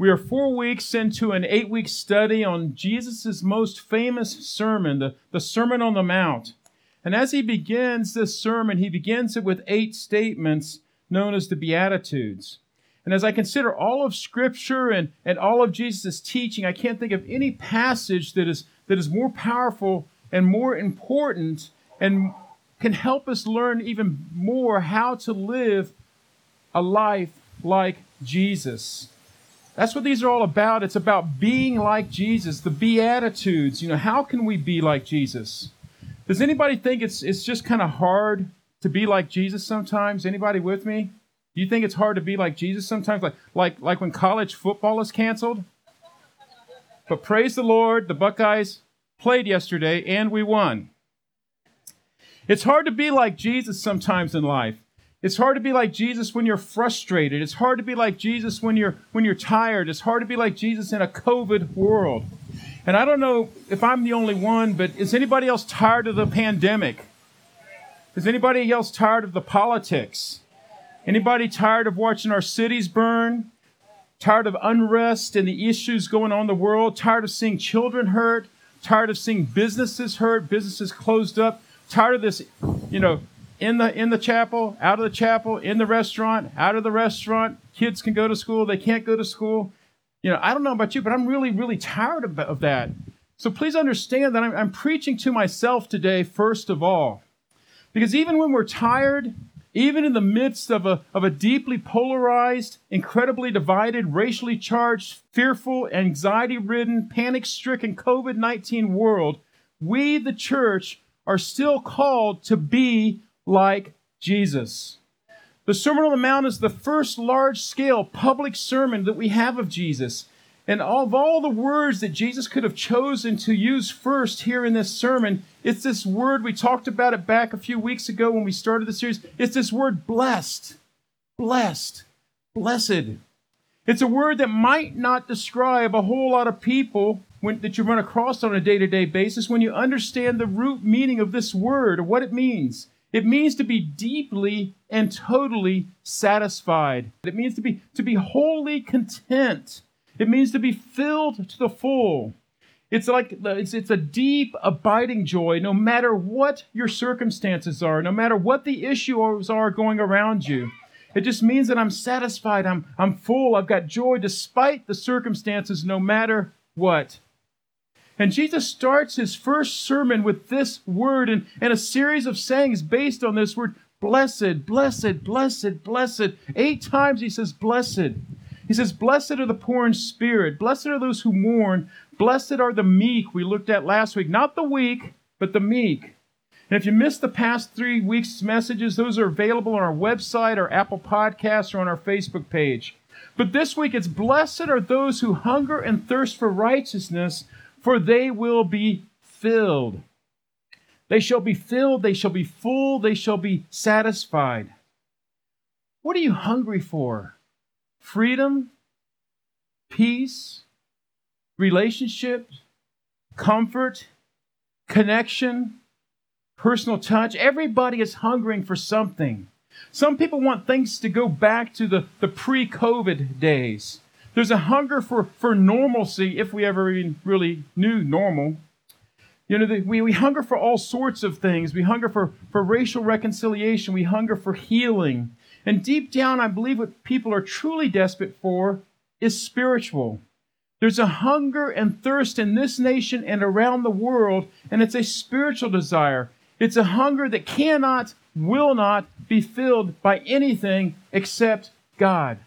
We are four weeks into an eight week study on Jesus' most famous sermon, the, the Sermon on the Mount. And as he begins this sermon, he begins it with eight statements known as the Beatitudes. And as I consider all of Scripture and, and all of Jesus' teaching, I can't think of any passage that is, that is more powerful and more important and can help us learn even more how to live a life like Jesus. That's what these are all about. It's about being like Jesus, the Beatitudes. You know, how can we be like Jesus? Does anybody think it's, it's just kind of hard to be like Jesus sometimes? Anybody with me? Do you think it's hard to be like Jesus sometimes? Like, like, like when college football is canceled? But praise the Lord, the Buckeyes played yesterday and we won. It's hard to be like Jesus sometimes in life. It's hard to be like Jesus when you're frustrated. It's hard to be like Jesus when you're when you're tired. It's hard to be like Jesus in a COVID world. And I don't know if I'm the only one, but is anybody else tired of the pandemic? Is anybody else tired of the politics? Anybody tired of watching our cities burn? Tired of unrest and the issues going on in the world? Tired of seeing children hurt? Tired of seeing businesses hurt, businesses closed up? Tired of this, you know, in the in the chapel, out of the chapel, in the restaurant, out of the restaurant. Kids can go to school, they can't go to school. You know, I don't know about you, but I'm really, really tired of, of that. So please understand that I'm, I'm preaching to myself today, first of all. Because even when we're tired, even in the midst of a, of a deeply polarized, incredibly divided, racially charged, fearful, anxiety ridden, panic stricken COVID 19 world, we, the church, are still called to be like Jesus. The Sermon on the Mount is the first large scale public sermon that we have of Jesus. And of all the words that Jesus could have chosen to use first here in this sermon, it's this word, we talked about it back a few weeks ago when we started the series. It's this word blessed. Blessed. Blessed. It's a word that might not describe a whole lot of people when, that you run across on a day to day basis when you understand the root meaning of this word or what it means. It means to be deeply and totally satisfied. It means to be, to be wholly content. It means to be filled to the full. It's like it's, it's a deep, abiding joy, no matter what your circumstances are, no matter what the issues are going around you. It just means that I'm satisfied, I'm, I'm full, I've got joy despite the circumstances, no matter what. And Jesus starts his first sermon with this word and, and a series of sayings based on this word blessed, blessed, blessed, blessed. Eight times he says, blessed. He says, Blessed are the poor in spirit, blessed are those who mourn, blessed are the meek, we looked at last week. Not the weak, but the meek. And if you missed the past three weeks' messages, those are available on our website, our Apple Podcasts, or on our Facebook page. But this week it's blessed are those who hunger and thirst for righteousness, for they will be filled. They shall be filled, they shall be full, they shall be satisfied. What are you hungry for? Freedom? Peace? Relationships? Comfort? Connection? Personal touch? Everybody is hungering for something. Some people want things to go back to the, the pre COVID days. There's a hunger for, for normalcy, if we ever even really knew normal. You know, the, we, we hunger for all sorts of things. We hunger for, for racial reconciliation. We hunger for healing. And deep down, I believe what people are truly desperate for is spiritual. There's a hunger and thirst in this nation and around the world, and it's a spiritual desire. It's a hunger that cannot, will not be filled by anything except God.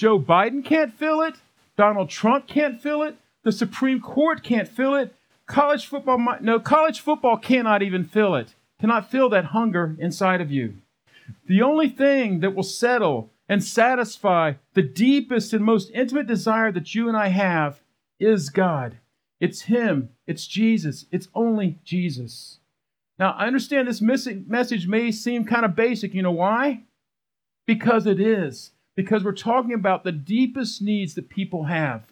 Joe Biden can't fill it. Donald Trump can't fill it. The Supreme Court can't fill it. College football, no, college football cannot even fill it. cannot fill that hunger inside of you. The only thing that will settle and satisfy the deepest and most intimate desire that you and I have is God. It's Him, it's Jesus, it's only Jesus. Now, I understand this message may seem kind of basic. You know why? Because it is. Because we're talking about the deepest needs that people have.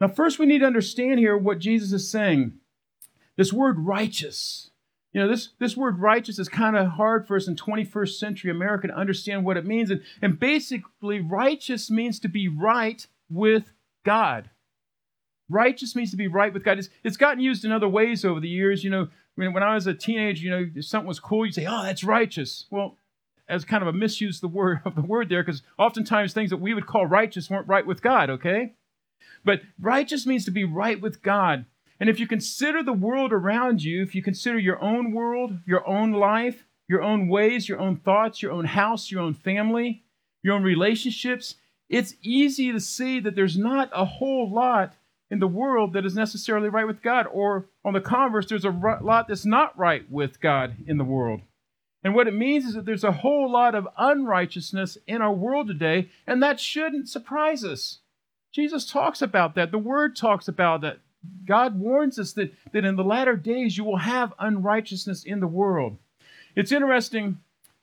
Now, first, we need to understand here what Jesus is saying. This word righteous. You know, this, this word righteous is kind of hard for us in 21st century America to understand what it means. And, and basically, righteous means to be right with God. Righteous means to be right with God. It's, it's gotten used in other ways over the years. You know, when, when I was a teenager, you know, if something was cool, you'd say, oh, that's righteous. Well, as kind of a misuse the word of the word there, because oftentimes things that we would call righteous weren't right with God, okay? But righteous means to be right with God. And if you consider the world around you, if you consider your own world, your own life, your own ways, your own thoughts, your own house, your own family, your own relationships, it's easy to see that there's not a whole lot in the world that is necessarily right with God. Or on the converse, there's a lot that's not right with God in the world. And what it means is that there's a whole lot of unrighteousness in our world today, and that shouldn't surprise us. Jesus talks about that. The Word talks about that. God warns us that, that in the latter days you will have unrighteousness in the world. It's interesting.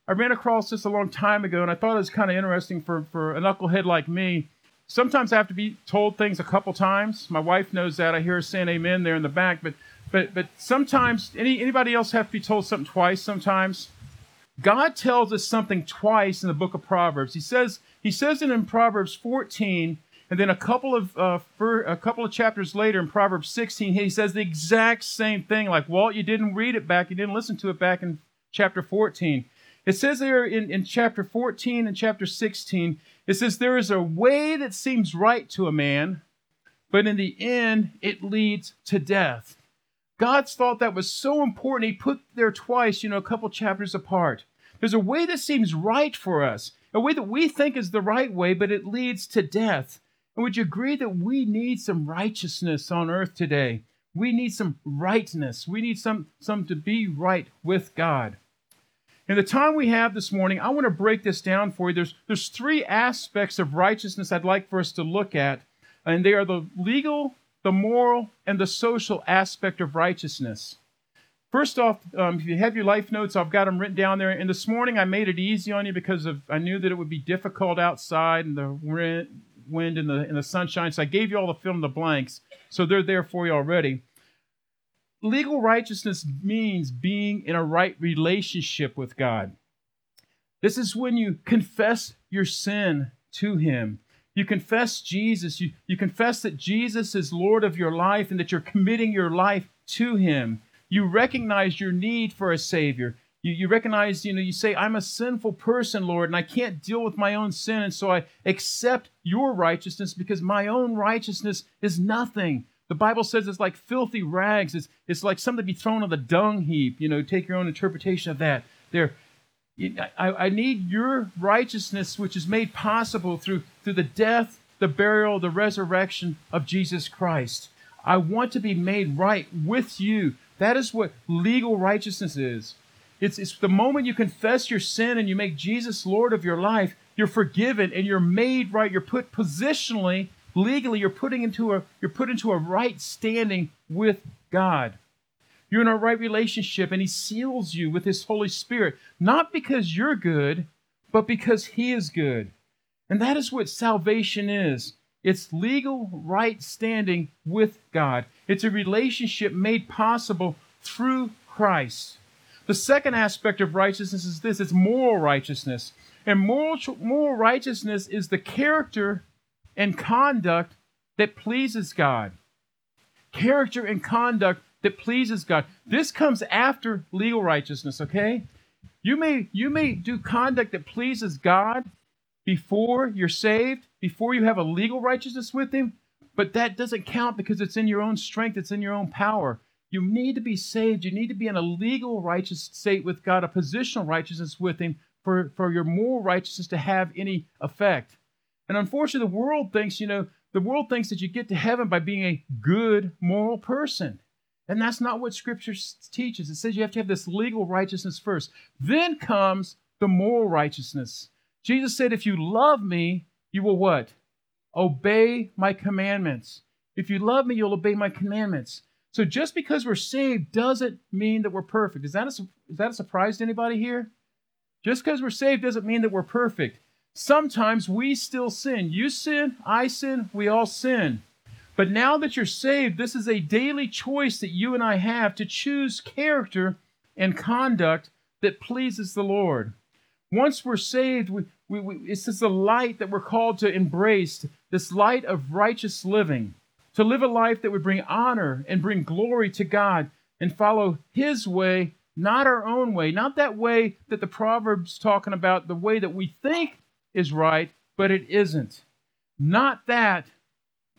I ran across this a long time ago, and I thought it was kind of interesting for, for a knucklehead like me. Sometimes I have to be told things a couple times. My wife knows that. I hear her saying amen there in the back. But but but sometimes any anybody else have to be told something twice sometimes? God tells us something twice in the book of Proverbs. He says he says it in Proverbs 14 and then a couple of uh, a couple of chapters later in Proverbs 16, he says the exact same thing. Like Walt, you didn't read it back, you didn't listen to it back in chapter 14. It says there in, in chapter 14 and chapter 16, it says there is a way that seems right to a man, but in the end it leads to death. God's thought that was so important, he put there twice, you know, a couple chapters apart. There's a way that seems right for us, a way that we think is the right way, but it leads to death. And would you agree that we need some righteousness on earth today? We need some rightness. We need some, some to be right with God. In the time we have this morning, I want to break this down for you. There's, there's three aspects of righteousness I'd like for us to look at, and they are the legal, the moral, and the social aspect of righteousness. First off, um, if you have your life notes, I've got them written down there. And this morning I made it easy on you because of I knew that it would be difficult outside and the wind and the, and the sunshine. So I gave you all the fill in the blanks. So they're there for you already. Legal righteousness means being in a right relationship with God. This is when you confess your sin to Him. You confess Jesus. You, you confess that Jesus is Lord of your life and that you're committing your life to Him. You recognize your need for a Savior. You, you recognize, you know, you say, I'm a sinful person, Lord, and I can't deal with my own sin, and so I accept your righteousness because my own righteousness is nothing. The Bible says it's like filthy rags. It's, it's like something to be thrown on the dung heap. You know, take your own interpretation of that. There, I, I need your righteousness, which is made possible through, through the death, the burial, the resurrection of Jesus Christ. I want to be made right with you. That is what legal righteousness is. It's, it's the moment you confess your sin and you make Jesus Lord of your life, you're forgiven and you're made right. You're put positionally, legally, you're putting into a you're put into a right standing with God. You're in a right relationship, and He seals you with His Holy Spirit, not because you're good, but because He is good. And that is what salvation is. It's legal right standing with God. It's a relationship made possible through Christ. The second aspect of righteousness is this it's moral righteousness. And moral, moral righteousness is the character and conduct that pleases God. Character and conduct that pleases God. This comes after legal righteousness, okay? You may, you may do conduct that pleases God before you're saved, before you have a legal righteousness with Him, but that doesn't count because it's in your own strength, it's in your own power. You need to be saved. You need to be in a legal righteous state with God, a positional righteousness with Him for, for your moral righteousness to have any effect. And unfortunately, the world thinks, you know, the world thinks that you get to heaven by being a good moral person. And that's not what Scripture teaches. It says you have to have this legal righteousness first. Then comes the moral righteousness. Jesus said, If you love me, you will what? Obey my commandments. If you love me, you'll obey my commandments. So just because we're saved doesn't mean that we're perfect. Is that a, is that a surprise to anybody here? Just because we're saved doesn't mean that we're perfect. Sometimes we still sin. You sin, I sin, we all sin. But now that you're saved, this is a daily choice that you and I have to choose character and conduct that pleases the Lord. Once we're saved, we, we, we, it's a light that we're called to embrace, this light of righteous living, to live a life that would bring honor and bring glory to God and follow His way, not our own way, not that way that the Proverbs talking about, the way that we think is right, but it isn't. Not that,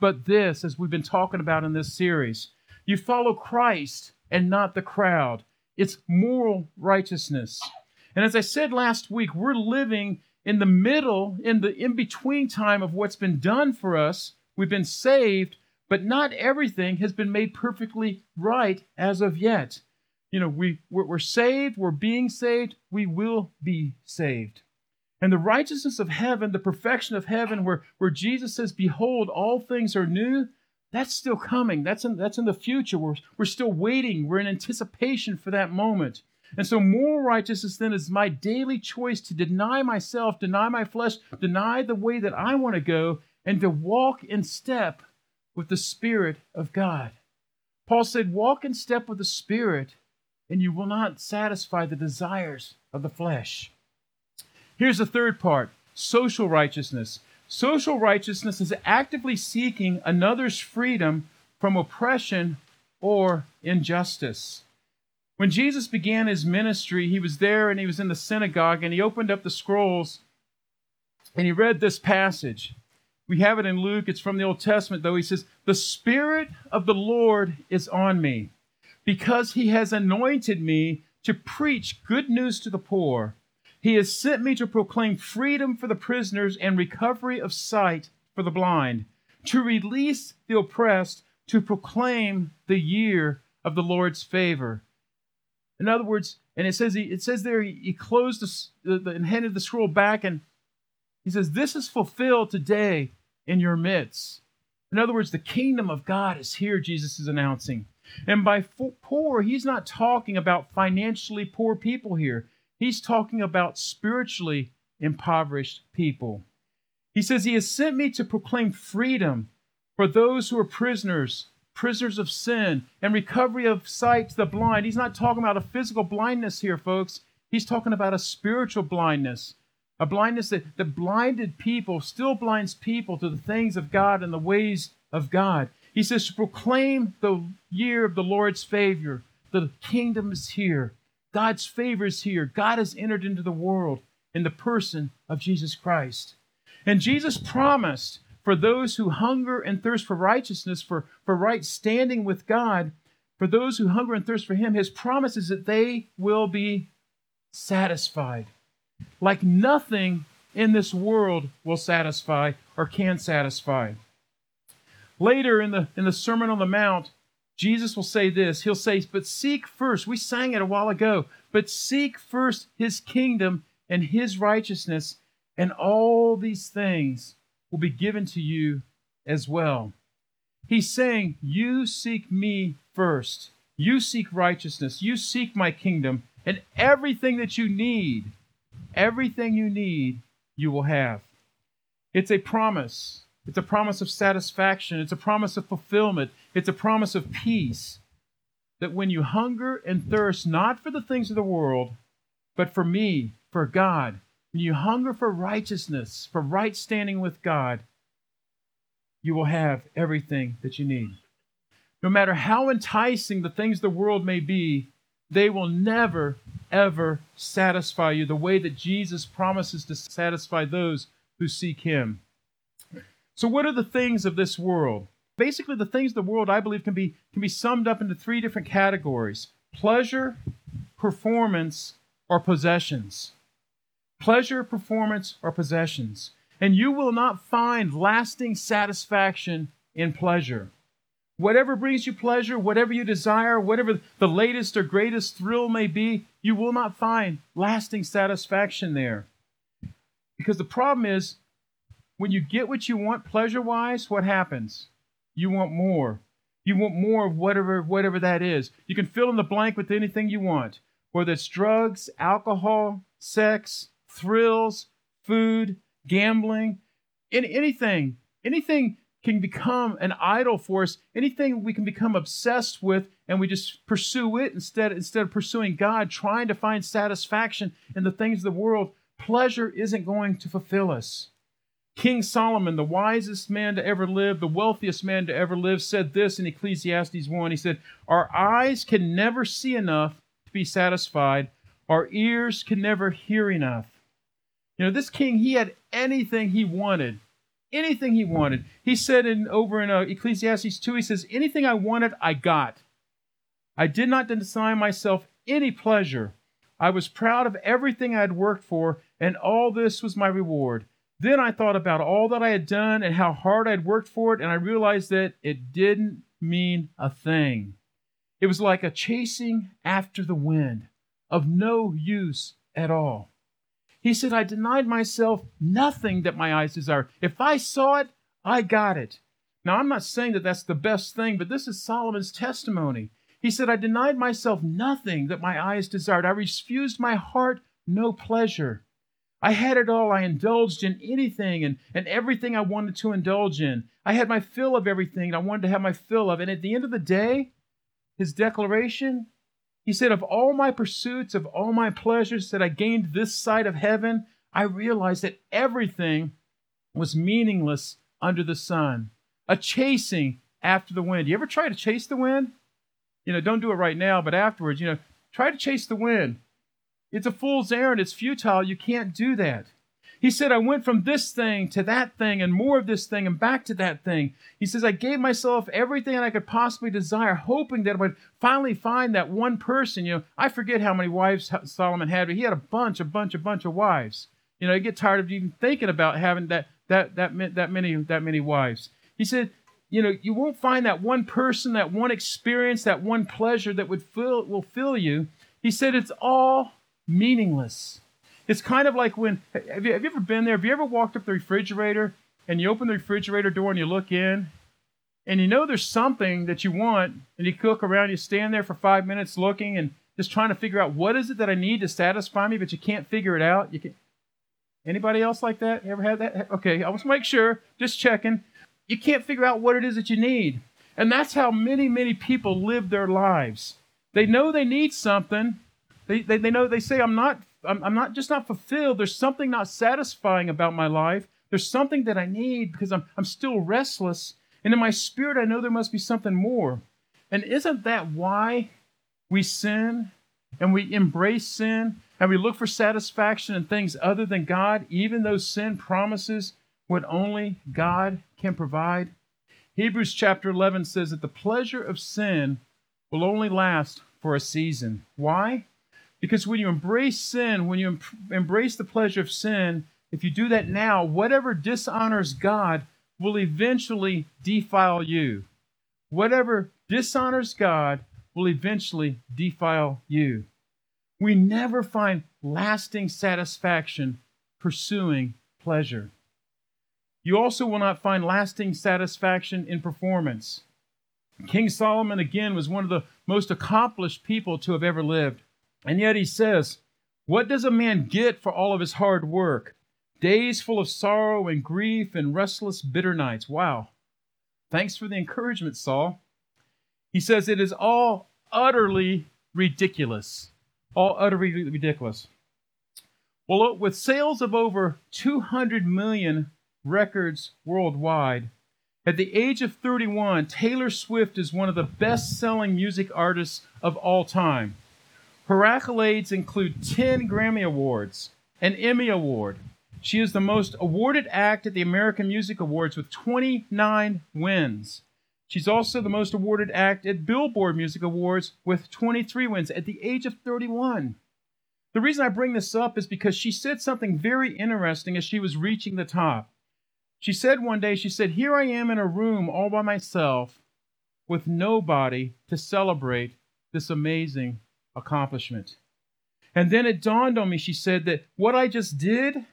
but this, as we've been talking about in this series. You follow Christ and not the crowd. It's moral righteousness. And as I said last week, we're living in the middle, in the in between time of what's been done for us. We've been saved, but not everything has been made perfectly right as of yet. You know, we, we're, we're saved, we're being saved, we will be saved. And the righteousness of heaven, the perfection of heaven, where, where Jesus says, Behold, all things are new, that's still coming. That's in, that's in the future. We're, we're still waiting. We're in anticipation for that moment. And so, moral righteousness then is my daily choice to deny myself, deny my flesh, deny the way that I want to go, and to walk in step with the Spirit of God. Paul said, Walk in step with the Spirit, and you will not satisfy the desires of the flesh. Here's the third part social righteousness. Social righteousness is actively seeking another's freedom from oppression or injustice. When Jesus began his ministry, he was there and he was in the synagogue and he opened up the scrolls and he read this passage. We have it in Luke, it's from the Old Testament, though. He says, The Spirit of the Lord is on me because he has anointed me to preach good news to the poor. He has sent me to proclaim freedom for the prisoners and recovery of sight for the blind, to release the oppressed, to proclaim the year of the Lord's favor. In other words, and it says it says there he, he closed the, the, and handed the scroll back, and he says, "This is fulfilled today in your midst." In other words, the kingdom of God is here. Jesus is announcing, and by poor, he's not talking about financially poor people here. He's talking about spiritually impoverished people. He says, He has sent me to proclaim freedom for those who are prisoners, prisoners of sin, and recovery of sight to the blind. He's not talking about a physical blindness here, folks. He's talking about a spiritual blindness, a blindness that, that blinded people, still blinds people to the things of God and the ways of God. He says to proclaim the year of the Lord's favor. The kingdom is here. God's favor is here. God has entered into the world in the person of Jesus Christ. And Jesus promised for those who hunger and thirst for righteousness, for, for right standing with God, for those who hunger and thirst for Him, His promise is that they will be satisfied. Like nothing in this world will satisfy or can satisfy. Later in the, in the Sermon on the Mount, Jesus will say this. He'll say, But seek first, we sang it a while ago, but seek first his kingdom and his righteousness, and all these things will be given to you as well. He's saying, You seek me first. You seek righteousness. You seek my kingdom, and everything that you need, everything you need, you will have. It's a promise. It's a promise of satisfaction. It's a promise of fulfillment. It's a promise of peace. That when you hunger and thirst not for the things of the world, but for me, for God, when you hunger for righteousness, for right standing with God, you will have everything that you need. No matter how enticing the things of the world may be, they will never, ever satisfy you the way that Jesus promises to satisfy those who seek Him. So, what are the things of this world? Basically, the things of the world I believe can be, can be summed up into three different categories pleasure, performance, or possessions. Pleasure, performance, or possessions. And you will not find lasting satisfaction in pleasure. Whatever brings you pleasure, whatever you desire, whatever the latest or greatest thrill may be, you will not find lasting satisfaction there. Because the problem is, when you get what you want pleasure wise, what happens? You want more. You want more of whatever, whatever that is. You can fill in the blank with anything you want, whether it's drugs, alcohol, sex, thrills, food, gambling, any, anything. Anything can become an idol for us. Anything we can become obsessed with and we just pursue it instead, instead of pursuing God, trying to find satisfaction in the things of the world, pleasure isn't going to fulfill us. King Solomon, the wisest man to ever live, the wealthiest man to ever live, said this in Ecclesiastes 1. He said, Our eyes can never see enough to be satisfied, our ears can never hear enough. You know, this king, he had anything he wanted anything he wanted. He said in over in uh, Ecclesiastes 2, he says, Anything I wanted, I got. I did not deny myself any pleasure. I was proud of everything I had worked for, and all this was my reward. Then I thought about all that I had done and how hard I had worked for it, and I realized that it didn't mean a thing. It was like a chasing after the wind, of no use at all. He said, I denied myself nothing that my eyes desired. If I saw it, I got it. Now, I'm not saying that that's the best thing, but this is Solomon's testimony. He said, I denied myself nothing that my eyes desired. I refused my heart no pleasure. I had it all. I indulged in anything and, and everything I wanted to indulge in. I had my fill of everything I wanted to have my fill of. And at the end of the day, his declaration he said, Of all my pursuits, of all my pleasures that I gained this side of heaven, I realized that everything was meaningless under the sun, a chasing after the wind. You ever try to chase the wind? You know, don't do it right now, but afterwards, you know, try to chase the wind. It's a fool's errand. It's futile. You can't do that. He said, I went from this thing to that thing and more of this thing and back to that thing. He says, I gave myself everything I could possibly desire, hoping that I would finally find that one person. You know, I forget how many wives Solomon had, but he had a bunch, a bunch, a bunch of wives. You know, you get tired of even thinking about having that, that, that, that, many, that many wives. He said, you know, you won't find that one person, that one experience, that one pleasure that would fill, will fill you. He said, it's all meaningless. It's kind of like when have you, have you ever been there? Have you ever walked up the refrigerator and you open the refrigerator door and you look in and you know there's something that you want and you look around, you stand there for five minutes looking and just trying to figure out what is it that I need to satisfy me, but you can't figure it out. You can anybody else like that? You ever had that? Okay, I want to make sure, just checking. You can't figure out what it is that you need. And that's how many, many people live their lives. They know they need something. They, they, they know they say, I'm not I'm, I'm not just not fulfilled. There's something not satisfying about my life. There's something that I need because I'm, I'm still restless. And in my spirit, I know there must be something more. And isn't that why we sin and we embrace sin and we look for satisfaction in things other than God, even though sin promises what only God can provide? Hebrews chapter 11 says that the pleasure of sin will only last for a season. Why? Because when you embrace sin, when you em- embrace the pleasure of sin, if you do that now, whatever dishonors God will eventually defile you. Whatever dishonors God will eventually defile you. We never find lasting satisfaction pursuing pleasure. You also will not find lasting satisfaction in performance. King Solomon, again, was one of the most accomplished people to have ever lived. And yet he says, What does a man get for all of his hard work? Days full of sorrow and grief and restless, bitter nights. Wow. Thanks for the encouragement, Sol. He says, It is all utterly ridiculous. All utterly ridiculous. Well, with sales of over 200 million records worldwide, at the age of 31, Taylor Swift is one of the best selling music artists of all time. Her accolades include 10 Grammy Awards, an Emmy Award. She is the most awarded act at the American Music Awards with 29 wins. She's also the most awarded act at Billboard Music Awards with 23 wins at the age of 31. The reason I bring this up is because she said something very interesting as she was reaching the top. She said one day, she said, Here I am in a room all by myself with nobody to celebrate this amazing accomplishment. And then it dawned on me, she said, that what I just did,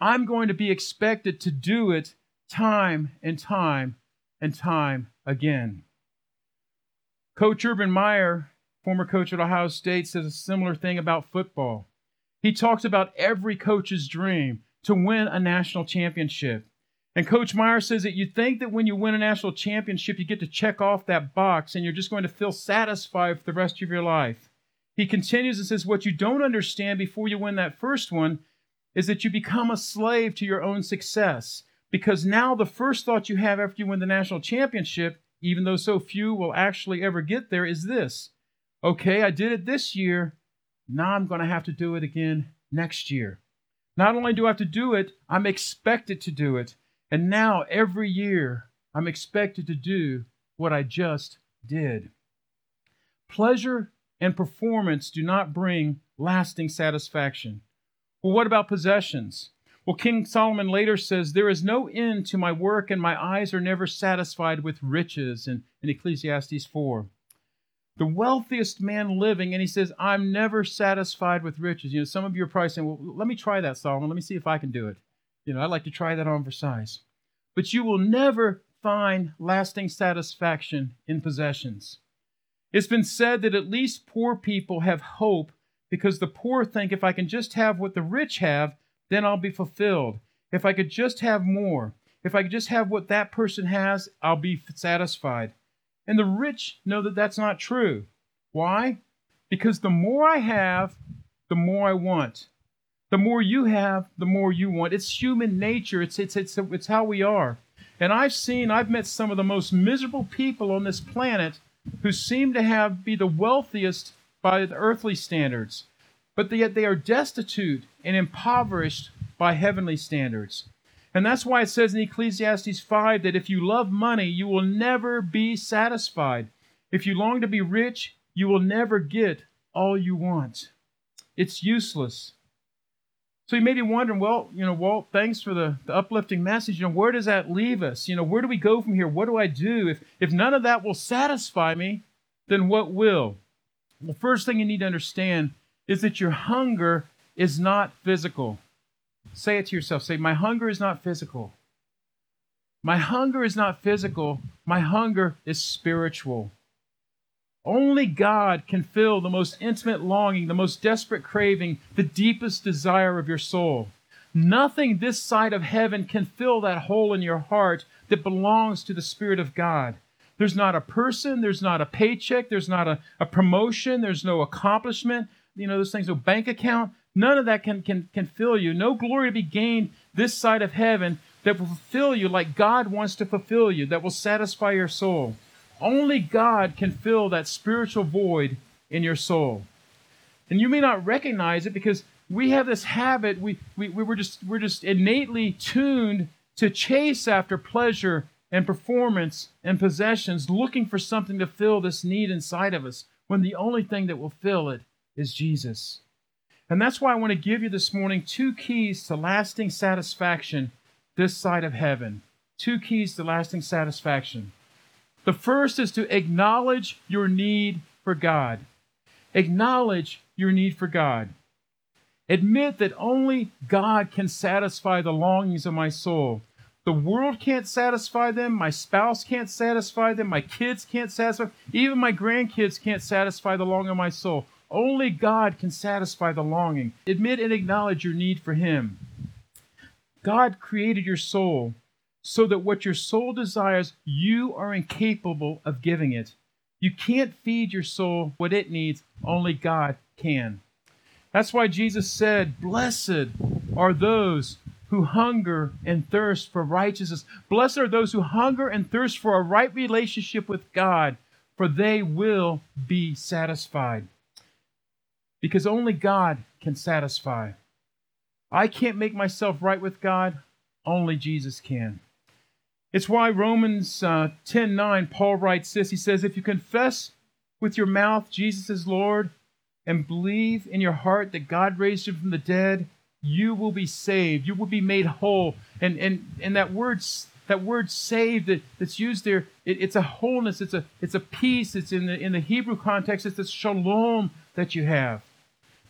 I'm going to be expected to do it time and time and time again. Coach Urban Meyer, former coach at Ohio State, says a similar thing about football. He talks about every coach's dream to win a national championship. And Coach Meyer says that you think that when you win a national championship, you get to check off that box and you're just going to feel satisfied for the rest of your life. He continues and says, What you don't understand before you win that first one is that you become a slave to your own success. Because now the first thought you have after you win the national championship, even though so few will actually ever get there, is this okay, I did it this year. Now I'm going to have to do it again next year. Not only do I have to do it, I'm expected to do it. And now, every year, I'm expected to do what I just did. Pleasure and performance do not bring lasting satisfaction. Well, what about possessions? Well, King Solomon later says, There is no end to my work, and my eyes are never satisfied with riches, in, in Ecclesiastes 4. The wealthiest man living, and he says, I'm never satisfied with riches. You know, some of you are probably saying, Well, let me try that, Solomon. Let me see if I can do it. You know, I'd like to try that on for size. But you will never find lasting satisfaction in possessions. It's been said that at least poor people have hope because the poor think if I can just have what the rich have, then I'll be fulfilled. If I could just have more, if I could just have what that person has, I'll be satisfied. And the rich know that that's not true. Why? Because the more I have, the more I want. The more you have, the more you want. It's human nature. It's, it's, it's, it's how we are. And I've seen, I've met some of the most miserable people on this planet who seem to have be the wealthiest by the earthly standards, but yet they are destitute and impoverished by heavenly standards. And that's why it says in Ecclesiastes 5 that if you love money, you will never be satisfied. If you long to be rich, you will never get all you want. It's useless. So you may be wondering, well, you know, Walt, thanks for the, the uplifting message. You know, where does that leave us? You know, where do we go from here? What do I do? If, if none of that will satisfy me, then what will? Well, first thing you need to understand is that your hunger is not physical. Say it to yourself. Say, My hunger is not physical. My hunger is not physical. My hunger is spiritual. Only God can fill the most intimate longing, the most desperate craving, the deepest desire of your soul. Nothing this side of heaven can fill that hole in your heart that belongs to the Spirit of God. There's not a person, there's not a paycheck, there's not a, a promotion, there's no accomplishment, you know, those things, no bank account. None of that can, can, can fill you. No glory to be gained this side of heaven that will fulfill you like God wants to fulfill you, that will satisfy your soul. Only God can fill that spiritual void in your soul. And you may not recognize it because we have this habit, we, we, we were just, we're just innately tuned to chase after pleasure and performance and possessions, looking for something to fill this need inside of us, when the only thing that will fill it is Jesus. And that's why I want to give you this morning two keys to lasting satisfaction this side of heaven. Two keys to lasting satisfaction. The first is to acknowledge your need for God. Acknowledge your need for God. Admit that only God can satisfy the longings of my soul. The world can't satisfy them. My spouse can't satisfy them. My kids can't satisfy. Even my grandkids can't satisfy the longing of my soul. Only God can satisfy the longing. Admit and acknowledge your need for Him. God created your soul so that what your soul desires, you are incapable of giving it. You can't feed your soul what it needs, only God can. That's why Jesus said, Blessed are those who hunger and thirst for righteousness. Blessed are those who hunger and thirst for a right relationship with God, for they will be satisfied. Because only God can satisfy. I can't make myself right with God, only Jesus can. It's why Romans uh, 10 9, Paul writes this. He says, If you confess with your mouth Jesus is Lord and believe in your heart that God raised him from the dead, you will be saved. You will be made whole. And, and, and that word that word saved that, that's used there, it, it's a wholeness, it's a, it's a peace. It's in the, in the Hebrew context, it's the shalom that you have.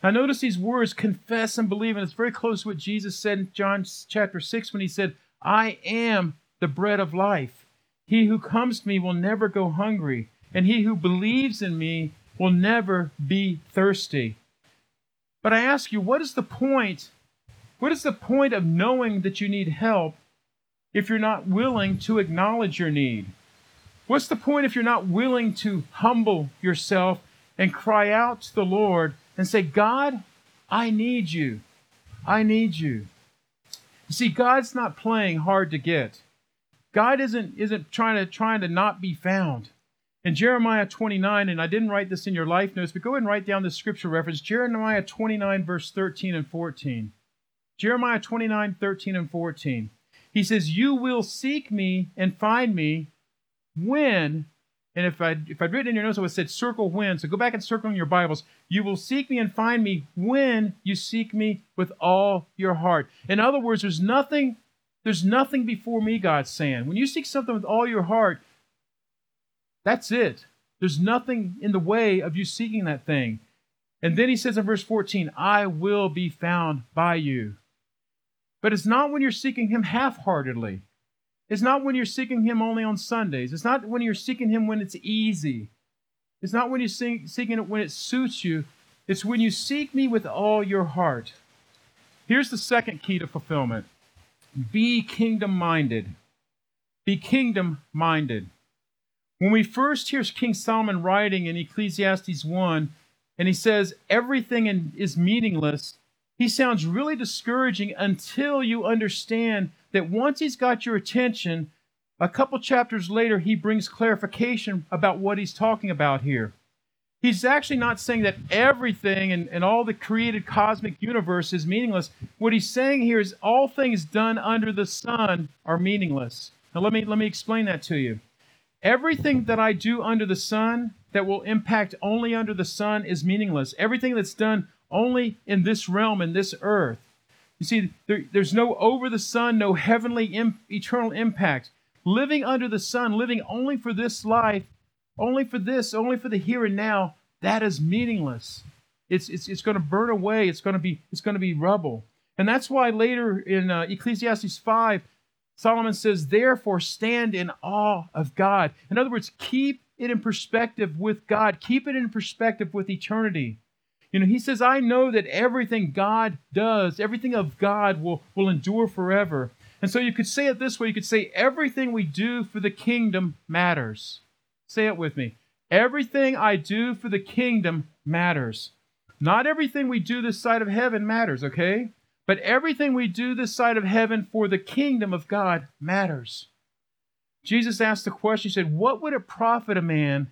Now, notice these words confess and believe, and it's very close to what Jesus said in John chapter 6 when he said, I am the bread of life. He who comes to me will never go hungry, and he who believes in me will never be thirsty. But I ask you, what is the point? What is the point of knowing that you need help if you're not willing to acknowledge your need? What's the point if you're not willing to humble yourself and cry out to the Lord and say, God, I need you. I need you. You see, God's not playing hard to get. God isn't, isn't trying to trying to not be found. In Jeremiah 29, and I didn't write this in your life notes, but go ahead and write down the scripture reference. Jeremiah 29, verse 13 and 14. Jeremiah 29, 13 and 14. He says, You will seek me and find me when and if I'd, if I'd written in your notes, I would have said circle when. So go back and circle in your Bibles. You will seek me and find me when you seek me with all your heart. In other words, there's nothing, there's nothing before me, God's saying. When you seek something with all your heart, that's it. There's nothing in the way of you seeking that thing. And then he says in verse 14, I will be found by you. But it's not when you're seeking him half heartedly. It's not when you're seeking Him only on Sundays. It's not when you're seeking Him when it's easy. It's not when you're seeking it when it suits you. It's when you seek me with all your heart. Here's the second key to fulfillment be kingdom minded. Be kingdom minded. When we first hear King Solomon writing in Ecclesiastes 1, and he says everything is meaningless, he sounds really discouraging until you understand that once he's got your attention, a couple chapters later, he brings clarification about what he's talking about here. He's actually not saying that everything and, and all the created cosmic universe is meaningless. What he's saying here is all things done under the sun are meaningless. Now, let me, let me explain that to you. Everything that I do under the sun that will impact only under the sun is meaningless. Everything that's done only in this realm, in this earth, you see, there, there's no over the sun, no heavenly eternal impact. Living under the sun, living only for this life, only for this, only for the here and now, that is meaningless. It's, it's, it's going to burn away. It's going to be it's going to be rubble. And that's why later in uh, Ecclesiastes 5, Solomon says, Therefore stand in awe of God. In other words, keep it in perspective with God, keep it in perspective with eternity. You know, he says, I know that everything God does, everything of God will, will endure forever. And so you could say it this way you could say, everything we do for the kingdom matters. Say it with me. Everything I do for the kingdom matters. Not everything we do this side of heaven matters, okay? But everything we do this side of heaven for the kingdom of God matters. Jesus asked the question, He said, What would it profit a man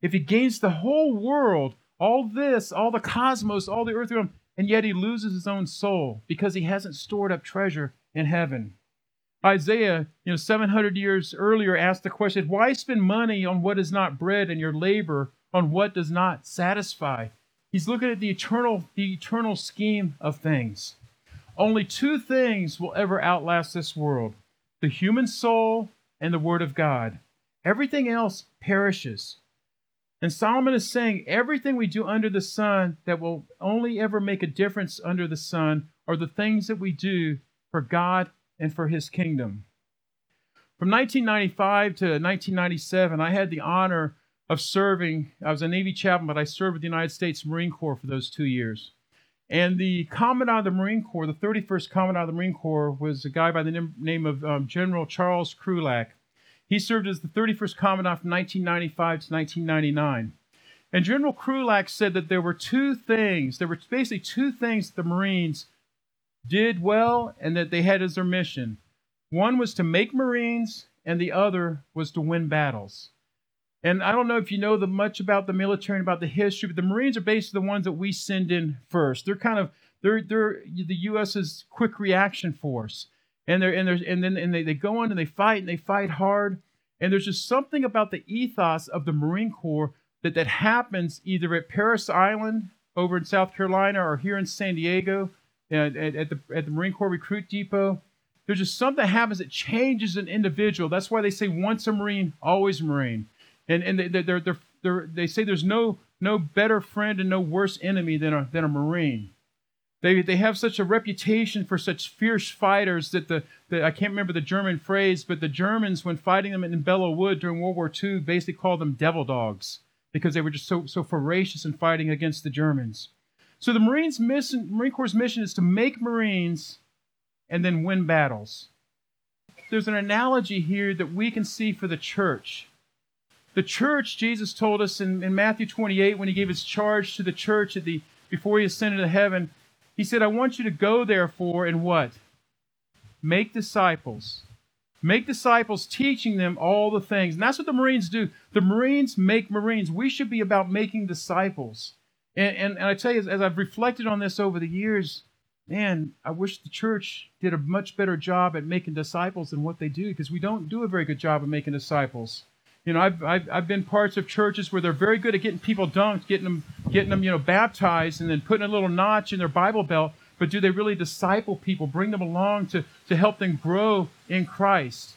if he gains the whole world all this, all the cosmos, all the earth and yet he loses his own soul because he hasn't stored up treasure in heaven. Isaiah, you know, 700 years earlier asked the question, why spend money on what is not bread and your labor on what does not satisfy? He's looking at the eternal, the eternal scheme of things. Only two things will ever outlast this world the human soul and the Word of God. Everything else perishes. And Solomon is saying everything we do under the sun that will only ever make a difference under the sun are the things that we do for God and for his kingdom. From 1995 to 1997, I had the honor of serving. I was a Navy chaplain, but I served with the United States Marine Corps for those two years. And the Commandant of the Marine Corps, the 31st Commandant of the Marine Corps, was a guy by the name of um, General Charles Krulak. He served as the 31st Commandant from 1995 to 1999. And General Krulak said that there were two things, there were basically two things the Marines did well and that they had as their mission. One was to make Marines, and the other was to win battles. And I don't know if you know the much about the military and about the history, but the Marines are basically the ones that we send in first. They're kind of they're they're the U.S.'s quick reaction force and they're and there's and then and they, they go on and they fight and they fight hard and there's just something about the ethos of the marine corps that that happens either at parris island over in south carolina or here in san diego at, at, the, at the marine corps recruit depot there's just something that happens that changes an individual. That's why they say once a Marine, always a Marine. And, and they, they're, they're, they're, they say there's no, no better friend and no worse enemy than a, than a Marine. They, they have such a reputation for such fierce fighters that the, the, I can't remember the German phrase, but the Germans, when fighting them in Belleau Wood during World War II, basically called them devil dogs because they were just so, so voracious in fighting against the Germans. So the Marines mission, Marine Corps' mission is to make Marines and then win battles. There's an analogy here that we can see for the church. The church, Jesus told us in, in Matthew 28 when he gave his charge to the church at the before he ascended to heaven, he said, I want you to go therefore and what? Make disciples. Make disciples, teaching them all the things. And that's what the Marines do. The Marines make Marines. We should be about making disciples. And, and, and I tell you, as, as I've reflected on this over the years, man, I wish the church did a much better job at making disciples than what they do because we don't do a very good job of making disciples. You know, I've, I've, I've been parts of churches where they're very good at getting people dunked, getting them, getting them, you know, baptized, and then putting a little notch in their Bible belt. But do they really disciple people, bring them along to, to help them grow in Christ?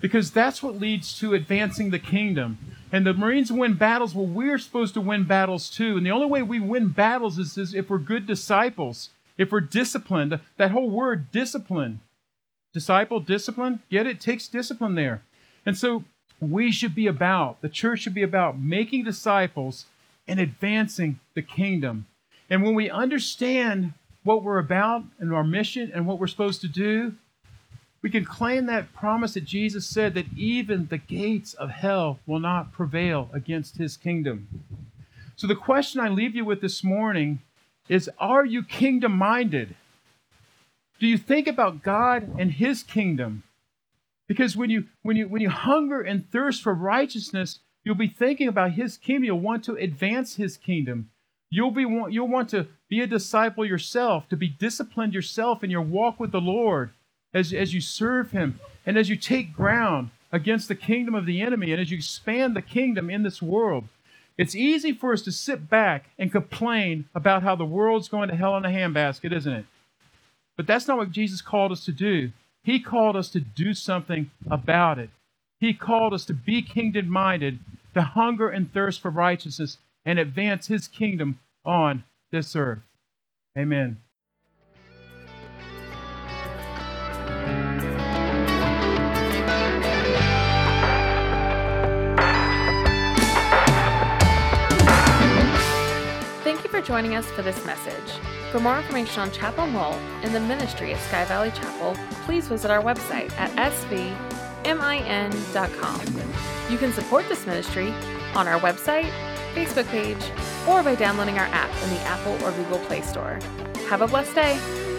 Because that's what leads to advancing the kingdom. And the Marines win battles. Well, we're supposed to win battles too. And the only way we win battles is, is if we're good disciples if we're disciplined, that whole word discipline, disciple, discipline, get it? it? Takes discipline there. And so we should be about, the church should be about making disciples and advancing the kingdom. And when we understand what we're about and our mission and what we're supposed to do, we can claim that promise that Jesus said that even the gates of hell will not prevail against his kingdom. So, the question I leave you with this morning is are you kingdom minded? Do you think about God and his kingdom? Because when you when you when you hunger and thirst for righteousness, you'll be thinking about his kingdom. You'll want to advance his kingdom. You'll be you'll want to be a disciple yourself, to be disciplined yourself in your walk with the Lord as, as you serve him and as you take ground against the kingdom of the enemy and as you expand the kingdom in this world. It's easy for us to sit back and complain about how the world's going to hell in a handbasket, isn't it? But that's not what Jesus called us to do. He called us to do something about it. He called us to be kingdom minded, to hunger and thirst for righteousness, and advance his kingdom on this earth. Amen. Joining us for this message. For more information on Chapel Mole and the ministry at Sky Valley Chapel, please visit our website at svmin.com. You can support this ministry on our website, Facebook page, or by downloading our app in the Apple or Google Play Store. Have a blessed day.